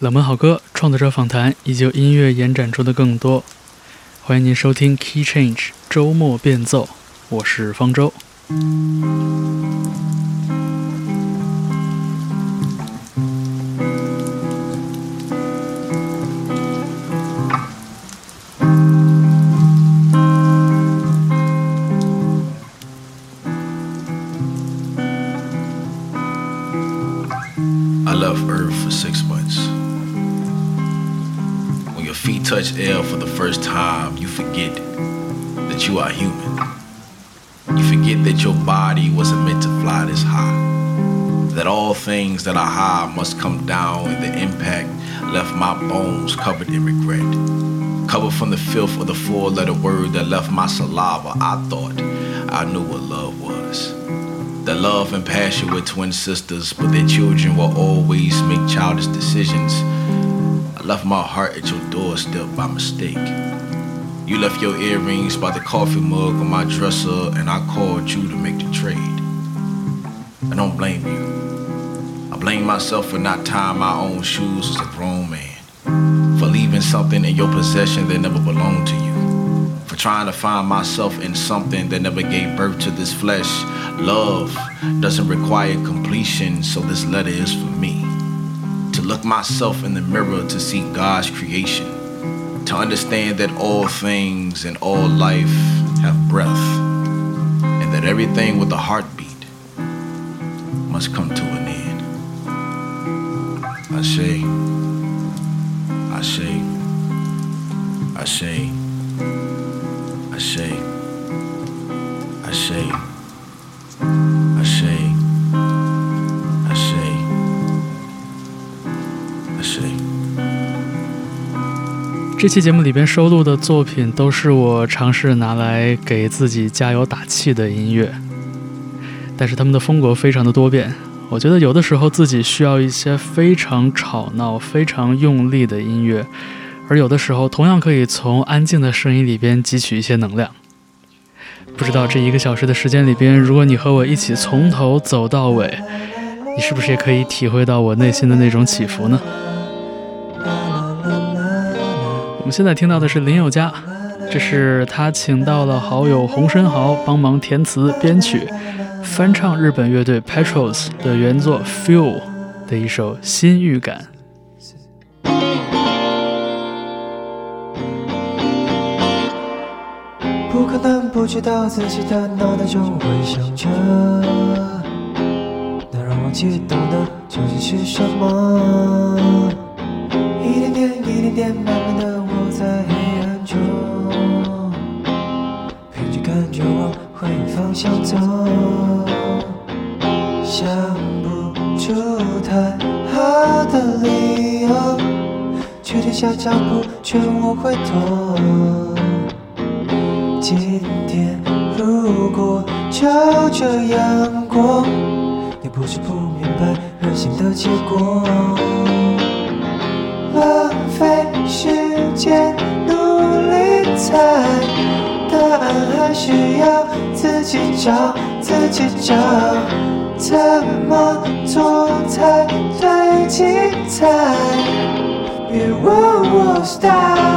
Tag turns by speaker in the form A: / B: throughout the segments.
A: 冷门好歌、创作者访谈以及音乐延展出的更多。欢迎您收听 Key Change 周末变奏，我是方舟。
B: Forget that you are human. You forget that your body wasn't meant to fly this high. That all things that are high must come down, and the impact left my bones covered in regret. Covered from the filth of the four letter word that left my saliva, I thought I knew what love was. That love and passion were twin sisters, but their children will always make childish decisions I left my heart at your doorstep by mistake. You left your earrings by the coffee mug on my dresser, and I called you to make the trade. I don't blame you. I blame myself for not tying my own shoes as a grown man, for leaving something in your possession that never belonged to you, for trying to find myself in something that never gave birth to this flesh. Love doesn't require completion, so this letter is for me To look myself in the mirror to see God's creation, to understand that all things and all life have breath, and that everything with a heartbeat must come to an end. I say, I say, I
A: 这期节目里边收录的作品都是我尝试拿来给自己加油打气的音乐，但是他们的风格非常的多变。我觉得有的时候自己需要一些非常吵闹、非常用力的音乐，而有的时候同样可以从安静的声音里边汲取一些能量。不知道这一个小时的时间里边，如果你和我一起从头走到尾，你是不是也可以体会到我内心的那种起伏呢？我们现在听到的是林宥嘉，这是他请到了好友洪申豪帮忙填词编曲，翻唱日本乐队 Petrols 的原作《Feel》的一首新预感。
C: 不可能不知道自己的脑袋中回想着，能让我激动的究竟是什么？一点点，一点点慢，方向走，想不出太好的理由，却停下脚步，劝我回头。今天如果就这样过，你不是不明白人性的结果。浪费时间努力猜答案，还需要自己找自己找，怎么做才最精彩？别问我 stop。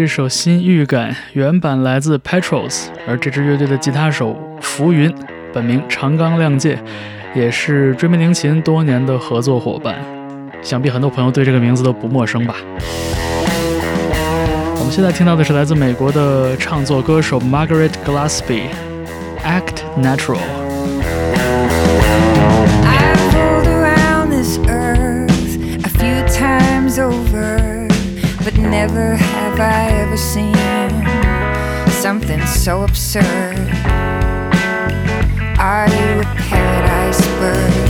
A: 这首新预感，原版来自 Petrols，而这支乐队的吉他手浮云，本名长冈亮介，也是追梦宁琴多年的合作伙伴，想必很多朋友对这个名字都不陌生吧。我们现在听到的是来自美国的唱作歌手 Margaret Glassby，《Act Natural。
D: Never have I seen something so absurd. Are you a paradise bird?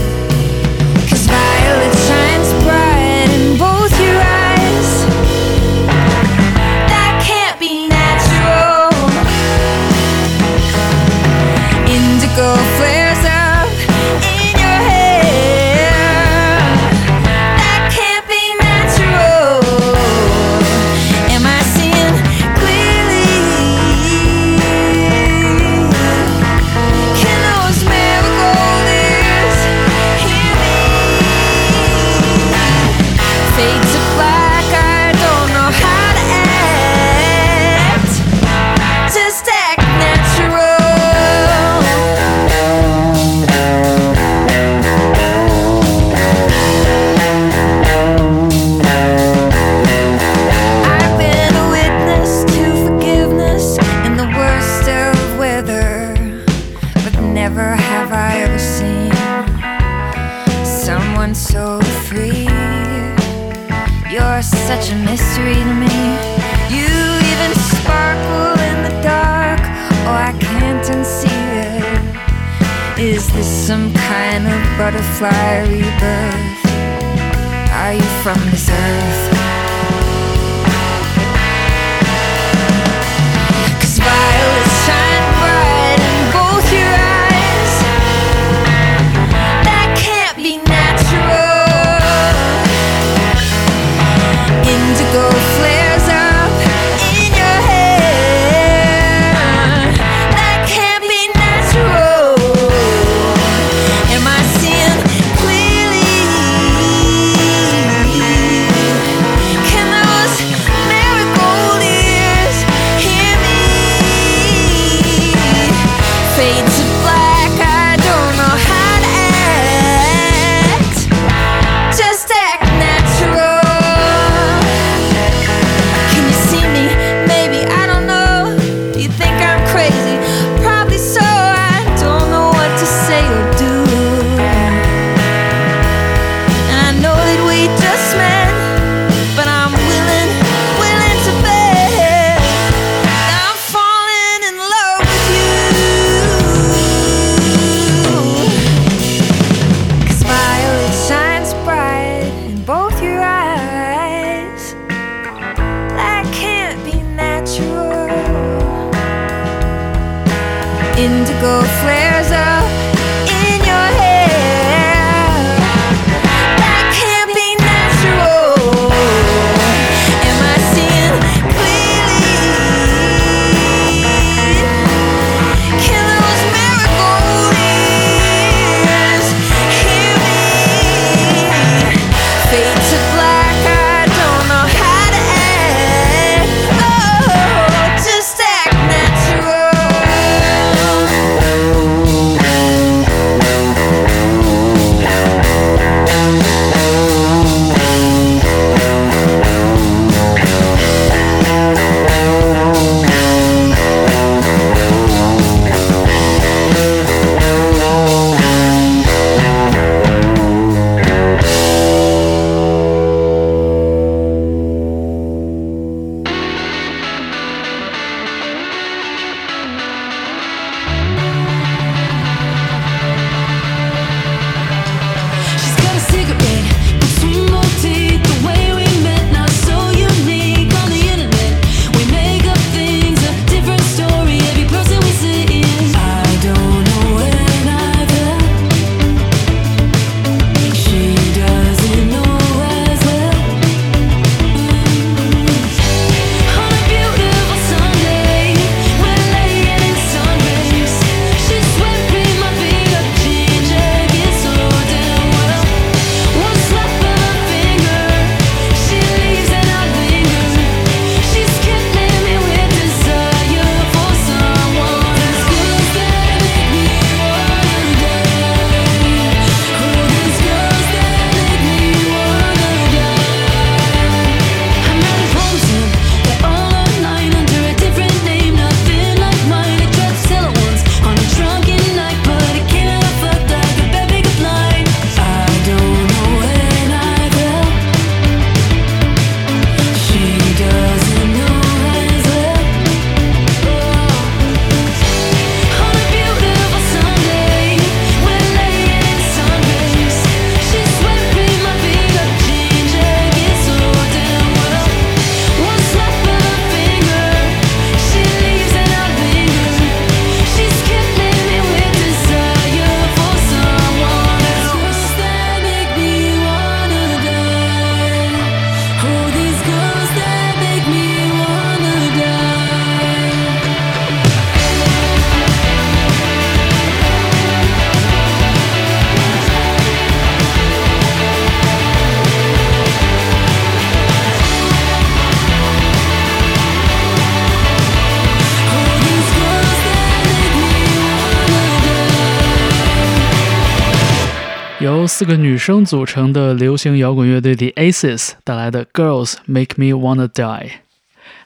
A: 由四个女生组成的流行摇滚乐队 The Aces 带来的《Girls Make Me Wanna Die》。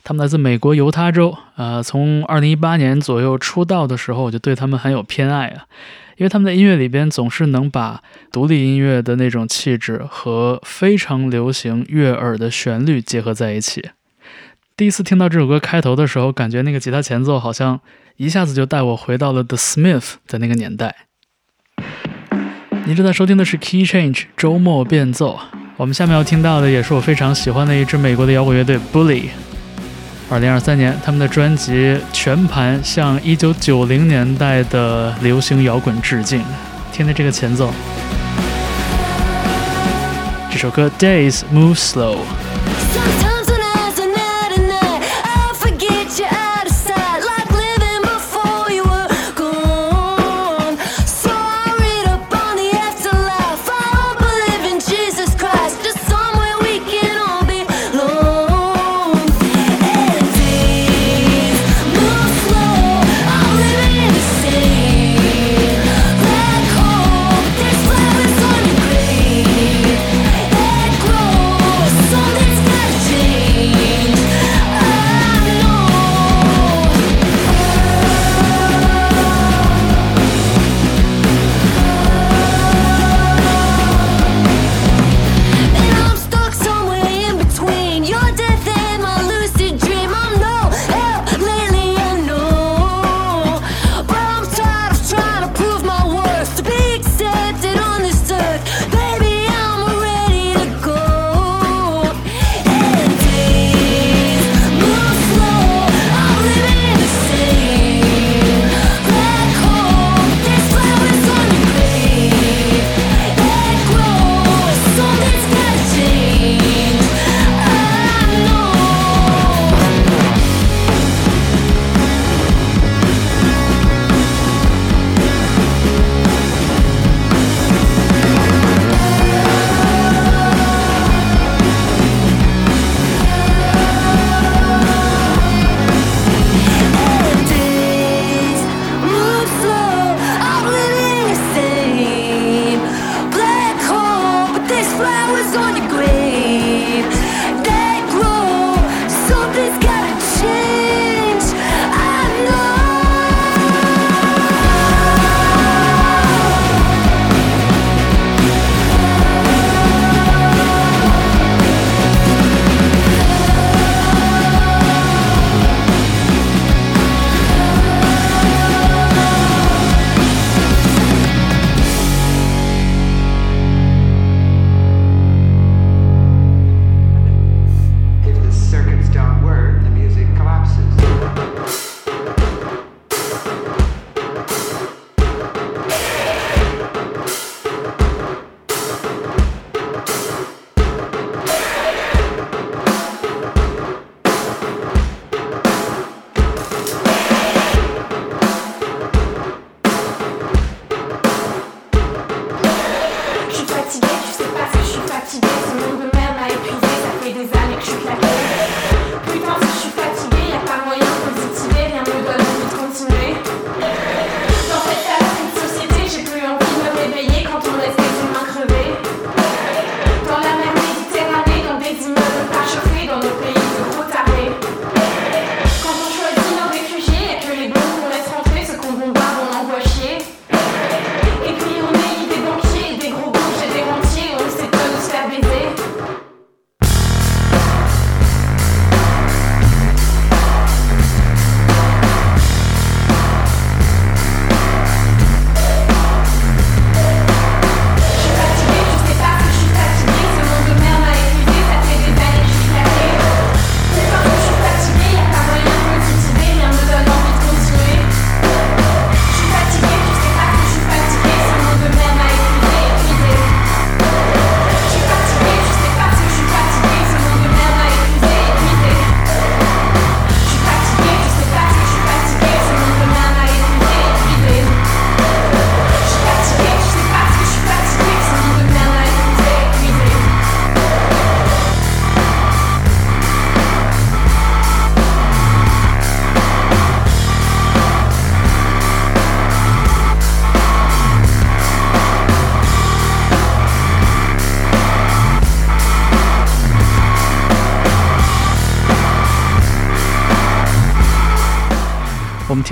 A: 他们来自美国犹他州，呃，从2018年左右出道的时候，我就对他们很有偏爱啊，因为他们的音乐里边总是能把独立音乐的那种气质和非常流行悦耳的旋律结合在一起。第一次听到这首歌开头的时候，感觉那个吉他前奏好像一下子就带我回到了 The Smith 的那个年代。您正在收听的是 Key Change 周末变奏。我们下面要听到的也是我非常喜欢的一支美国的摇滚乐队 Bully。二零二三年，他们的专辑全盘向一九九零年代的流行摇滚致敬。听听这个前奏，这首歌
E: Days Move Slow。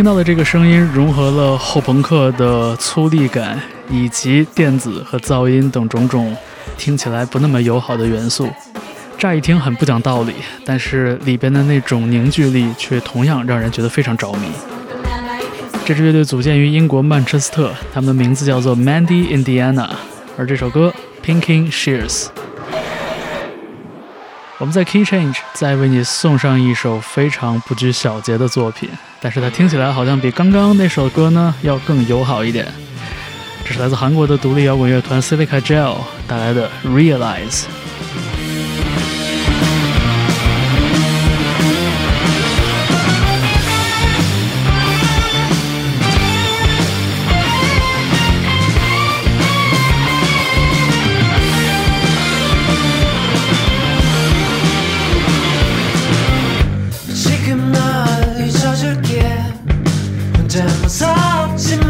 F: 听到的这个声音融合了后朋克的粗粝感，以及电子和噪音等种种听起来不那么友好的元素。乍一听很不讲道理，但是里边的那种凝聚力却同样让人觉得非常着迷。这支乐队组建于英国曼彻斯特，他们的名字叫做 Mandy Indiana，而这首歌 Pinking Shears。我们在 Key Change 再为你送上一首非常不拘小节的作品，但是它听起来好像比刚刚那首歌呢要更友好一点。这是来自韩国的独立摇滚乐团 Silica Gel 带来的 Realize。
G: tell myself to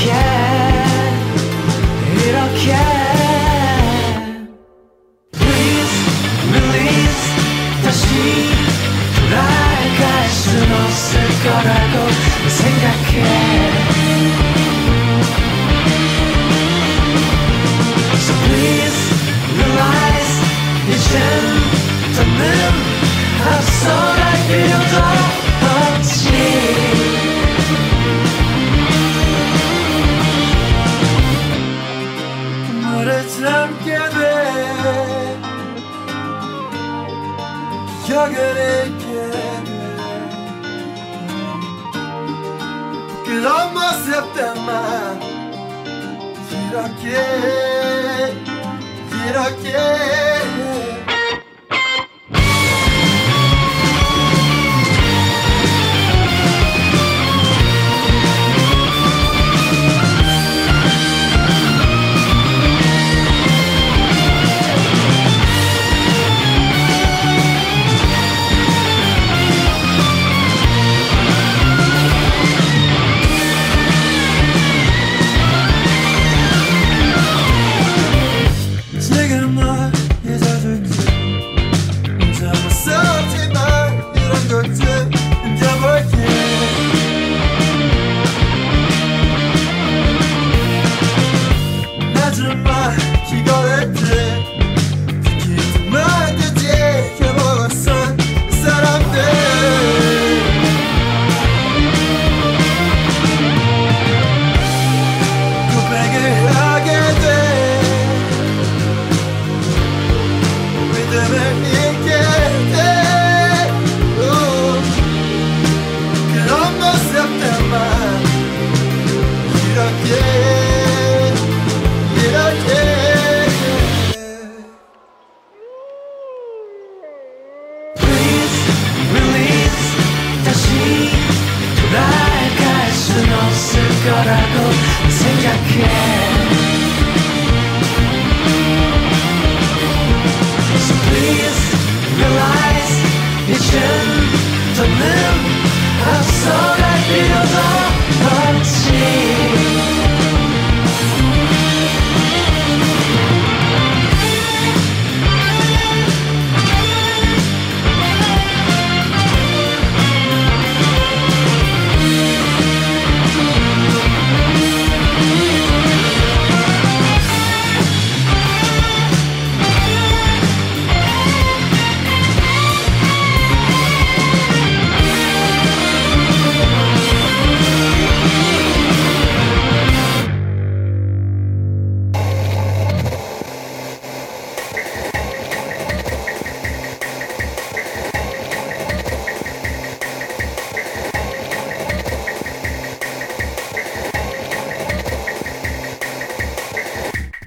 A: care.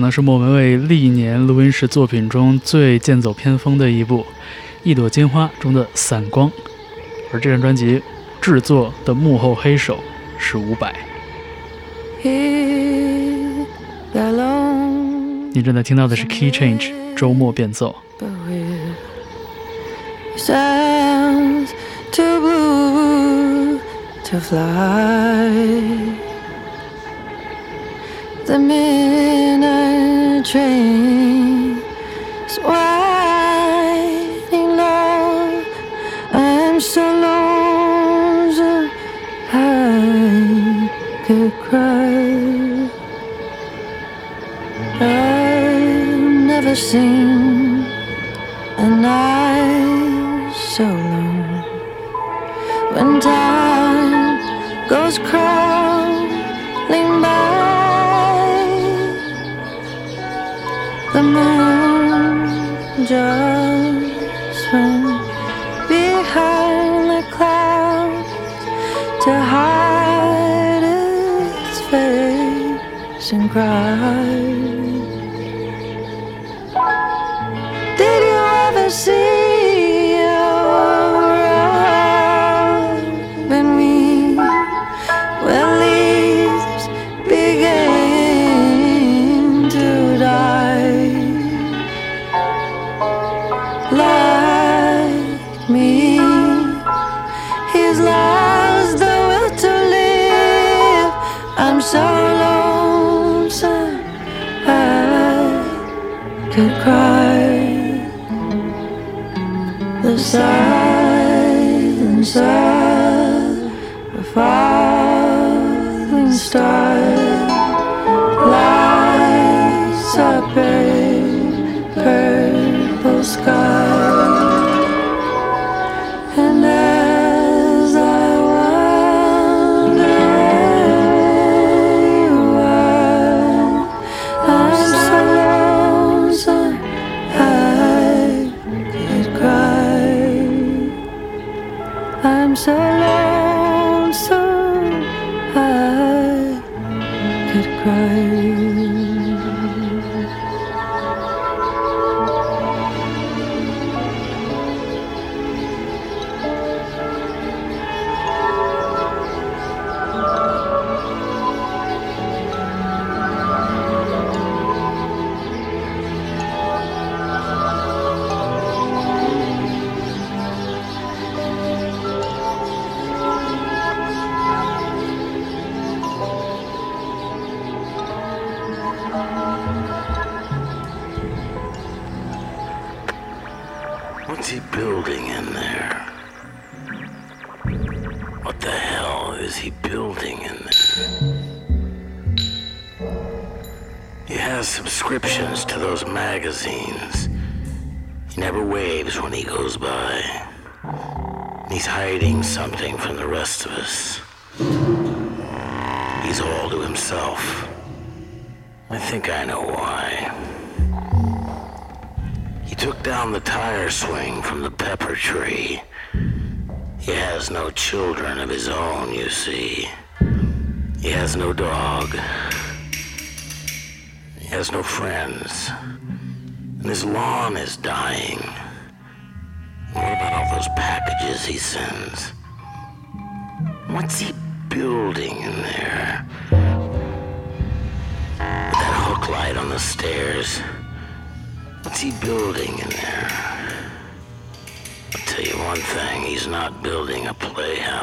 A: 可能是莫文蔚历年录音室作品中最剑走偏锋的一部，《一朵金花》中的散光。而这张专辑制作的幕后黑手是伍佰。你正在听到的是 Key Change 周末变奏。
G: but we're The train is winding low. I'm so lonesome I could cry. I've never seen I'm so I could cry.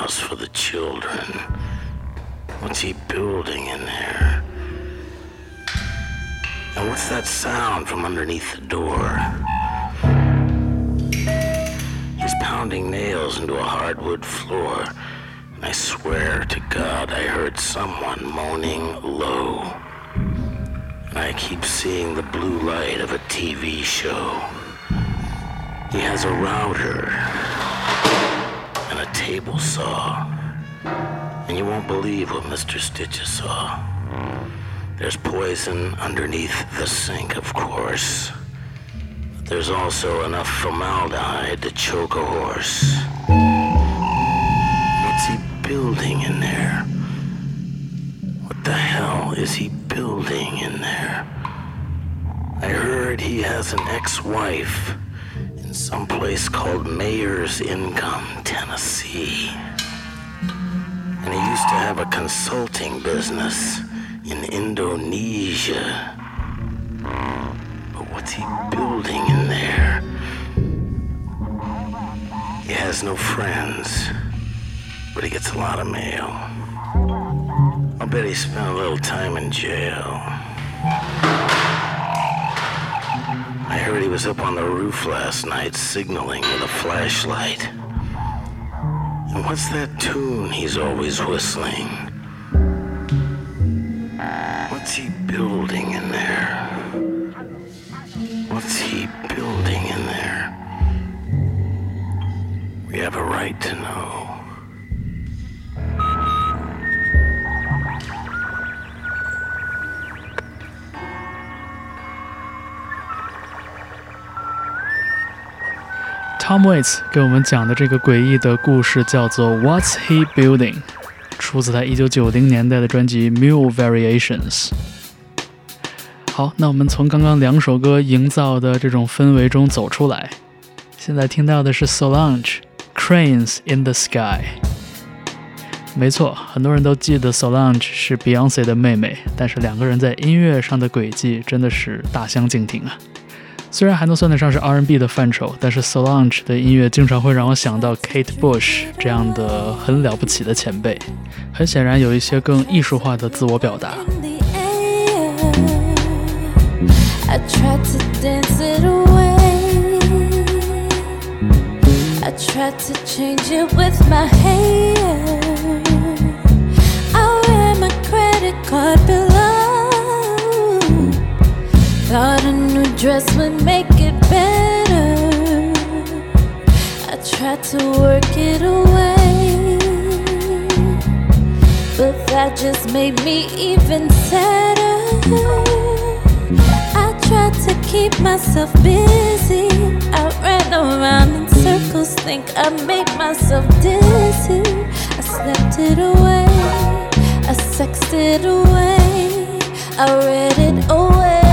H: Playhouse for the children. What's he building in there? And what's that sound from underneath the door? He's pounding nails into a hardwood floor. And I swear to God I heard someone moaning low. And I keep seeing the blue light of a TV show. He has a router table saw. And you won't believe what Mr. Stitches saw. There's poison underneath the sink, of course. But there's also enough formaldehyde to choke a horse. What's he building in there? What the hell is he building in there? I heard he has an ex-wife in some place called Mayor's Income, Tennessee. And he used to have a consulting business in Indonesia. But what's he building in there? He has no friends, but he gets a lot of mail. I'll bet he spent a little time in jail. I heard he was up on the roof last night signaling with a flashlight. And what's that tune he's always whistling? What's he building in there? What's he building in there? We have a right to know.
A: Tom Waits 给我们讲的这个诡异的故事叫做《What's He Building》，出自他1990年代的专辑《Mule Variations》。好，那我们从刚刚两首歌营造的这种氛围中走出来，现在听到的是 Solange《Cranes in the Sky》。没错，很多人都记得 Solange 是 Beyonce 的妹妹，但是两个人在音乐上的轨迹真的是大相径庭啊。虽然还能算得上是 R&B 的范畴，但是 Solange 的音乐经常会让我想到 Kate Bush 这样的很了不起的前辈。很显然，有一些更艺术化的自我表达。
E: card below. Thought a new dress would make it better. I tried to work it away. But that just made me even sadder. I tried to keep myself busy. I ran around in circles, think I made myself dizzy. I slept it away, I sexed it away, I read it away.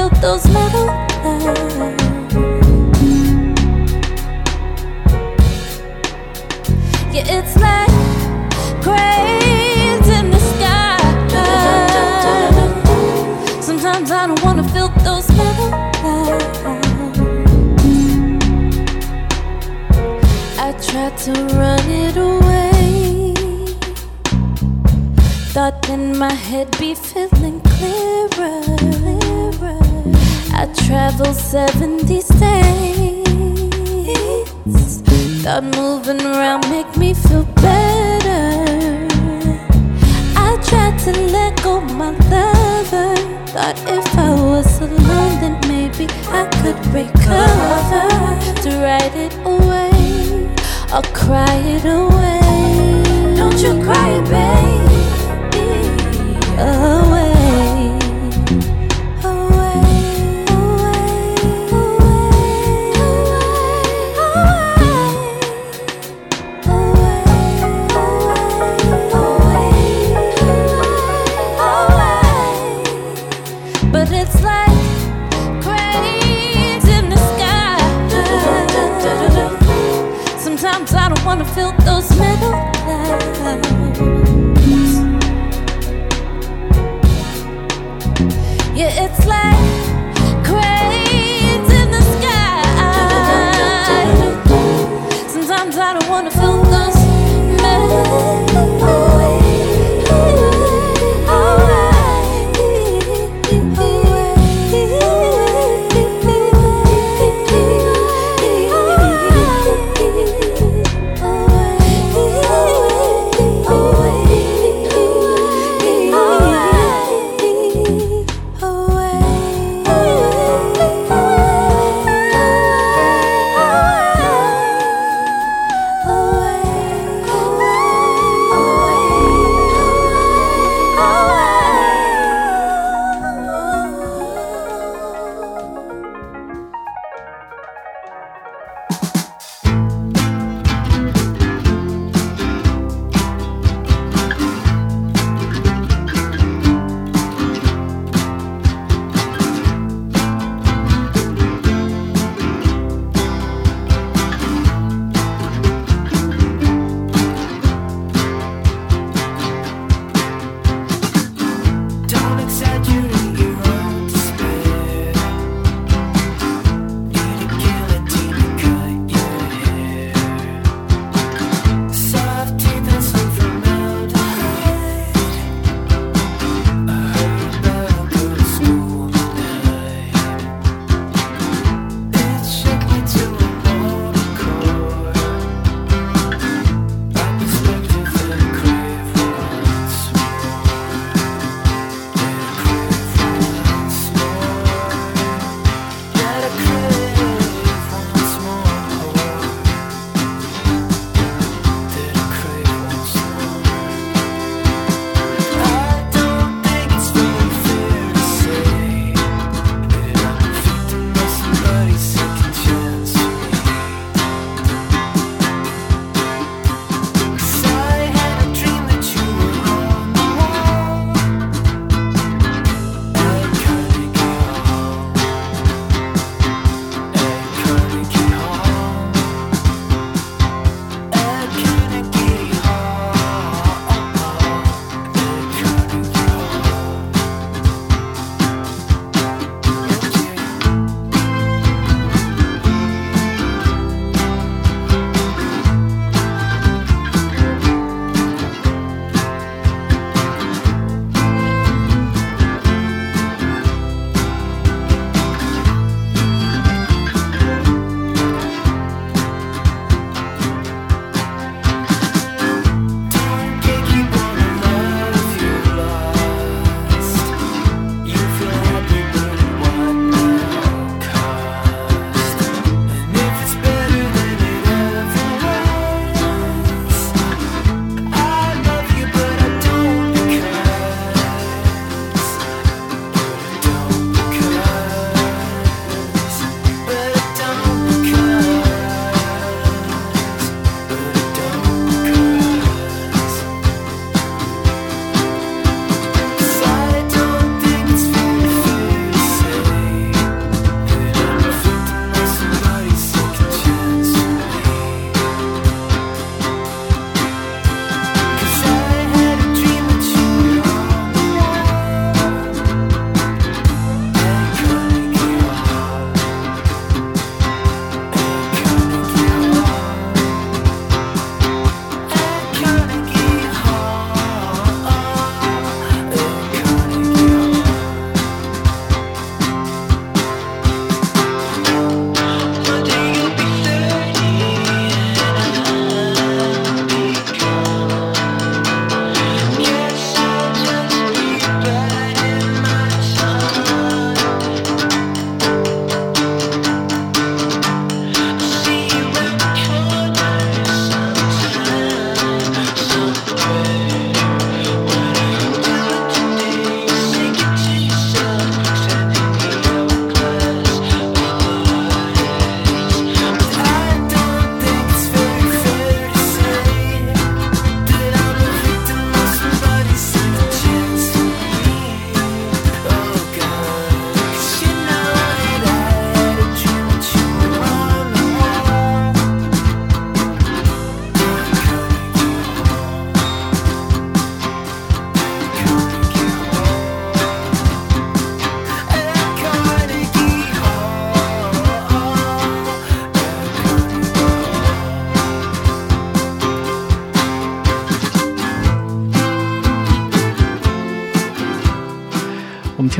E: Wanna those metal lines. Yeah, it's like cranes in the sky. Sometimes I don't wanna feel those metal lines. I tried to run it away. Thought then my head be feeling clearer. clearer. I traveled 70 states. Thought moving around make me feel better. I tried to let go my lover. Thought if I was alone, then maybe I could recover. To write it away, or cry it away. Don't you cry, baby. Away.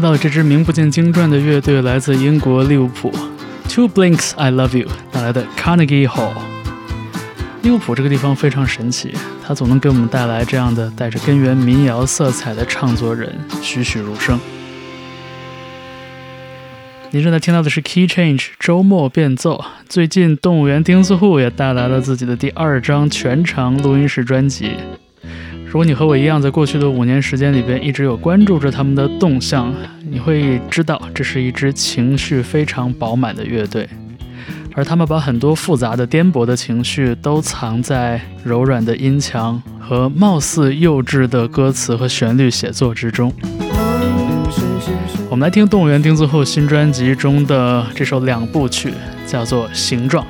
A: 听到这支名不见经传的乐队来自英国利物浦，Two Blinks I Love You 带来的 Carnegie Hall。利物浦这个地方非常神奇，它总能给我们带来这样的带着根源民谣色彩的唱作人栩栩如生。您正在听到的是 Key Change 周末变奏。最近，动物园钉子户也带来了自己的第二张全长录音室专辑。如果你和我一样，在过去的五年时间里边一直有关注着他们的动向，你会知道这是一支情绪非常饱满的乐队。而他们把很多复杂的、颠簸的情绪都藏在柔软的音墙和貌似幼稚的歌词和旋律写作之中。我们来听动物园钉子户新专辑中的这首两部曲，叫做《形状》。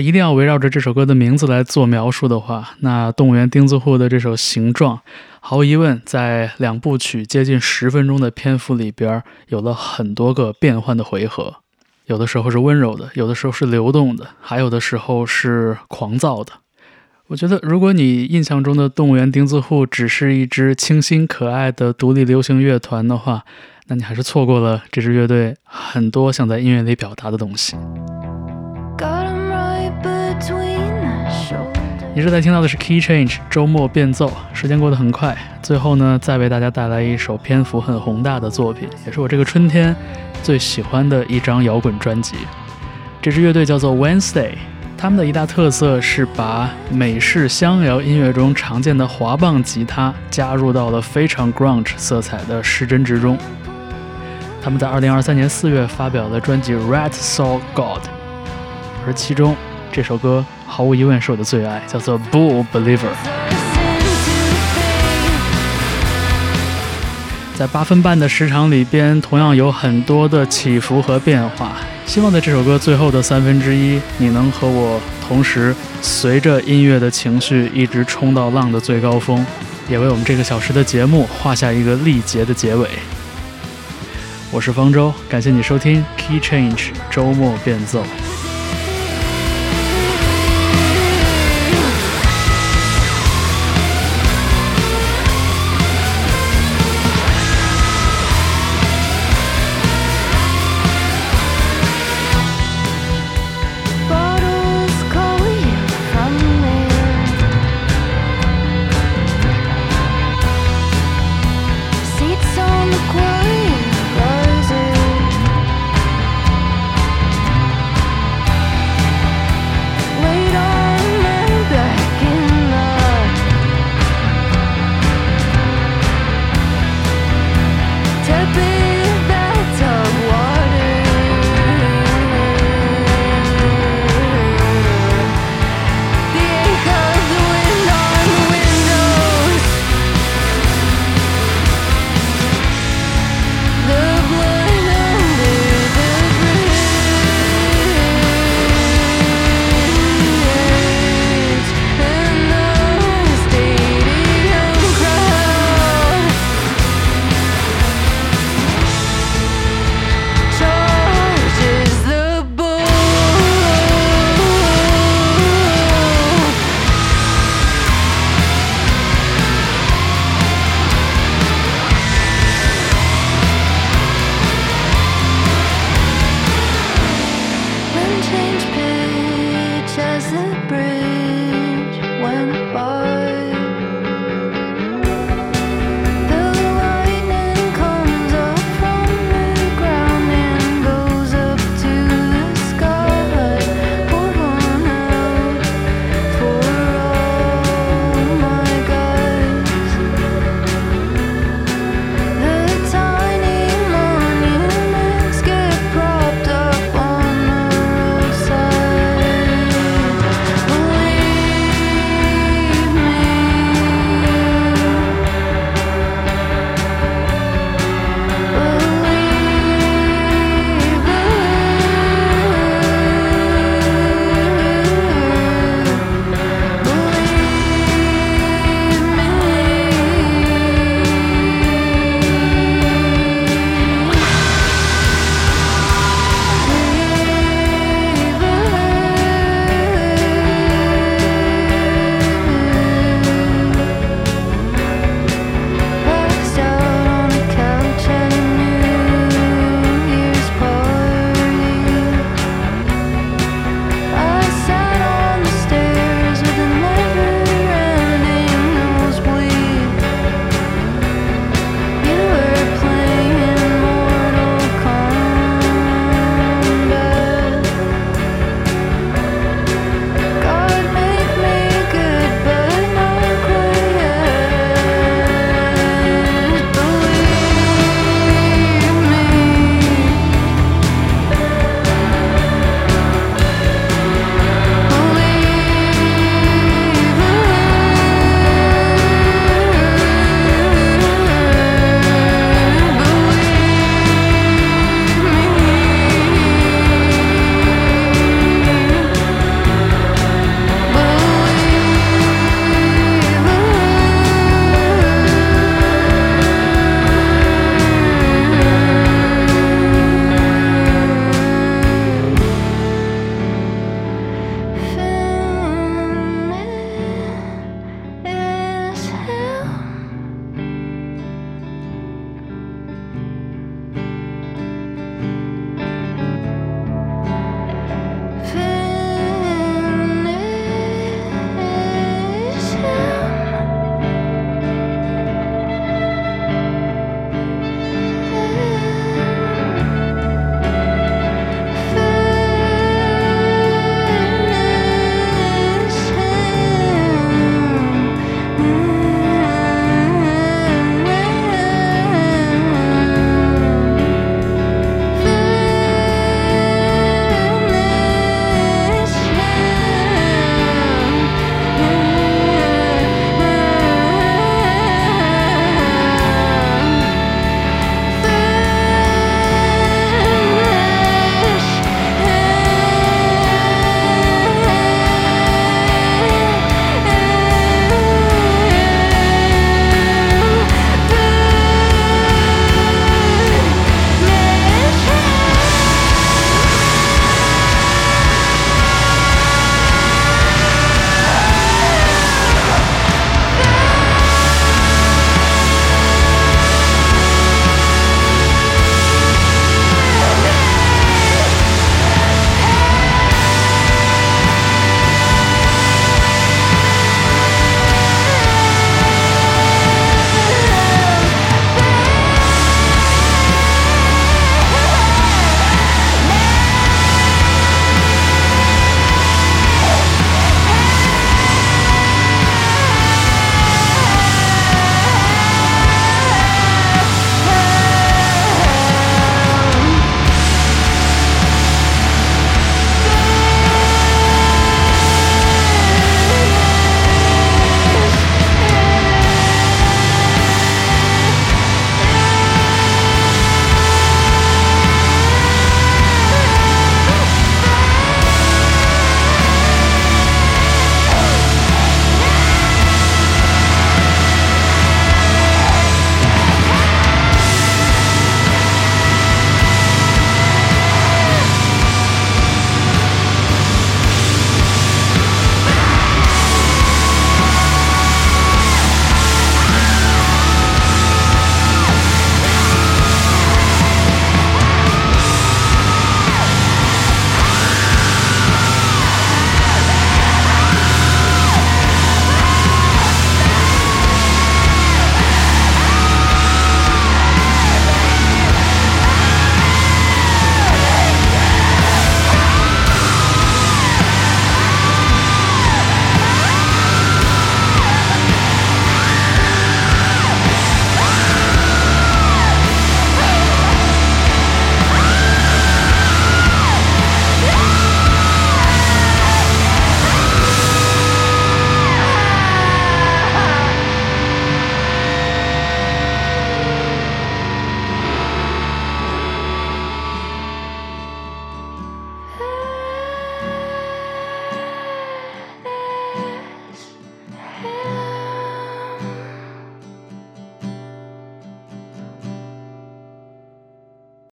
A: 一定要围绕着这首歌的名字来做描述的话，那动物园钉子户的这首《形状》，毫无疑问，在两部曲接近十分钟的篇幅里边，有了很多个变换的回合。有的时候是温柔的，有的时候是流动的，还有的时候是狂躁的。我觉得，如果你印象中的动物园钉子户只是一支清新可爱的独立流行乐团的话，那你还是错过了这支乐队很多想在音乐里表达的东西。你正在听到的是 Key Change 周末变奏。时间过得很快，最后呢，再为大家带来一首篇幅很宏大的作品，也是我这个春天最喜欢的一张摇滚专辑。这支乐队叫做 Wednesday，他们的一大特色是把美式乡谣音乐中常见的滑棒吉他加入到了非常 grunge 色彩的失真之中。他们在2023年4月发表了专辑《Rat Saw God》，而其中这首歌毫无疑问是我的最爱，叫做《Bull Believer》。在八分半的时长里边，同样有很多的起伏和变化。希望在这首歌最后的三分之一，你能和我同时随着音乐的情绪一直冲到浪的最高峰，也为我们这个小时的节目画下一个力竭的结尾。我是方舟，感谢你收听 Key Change 周末变奏。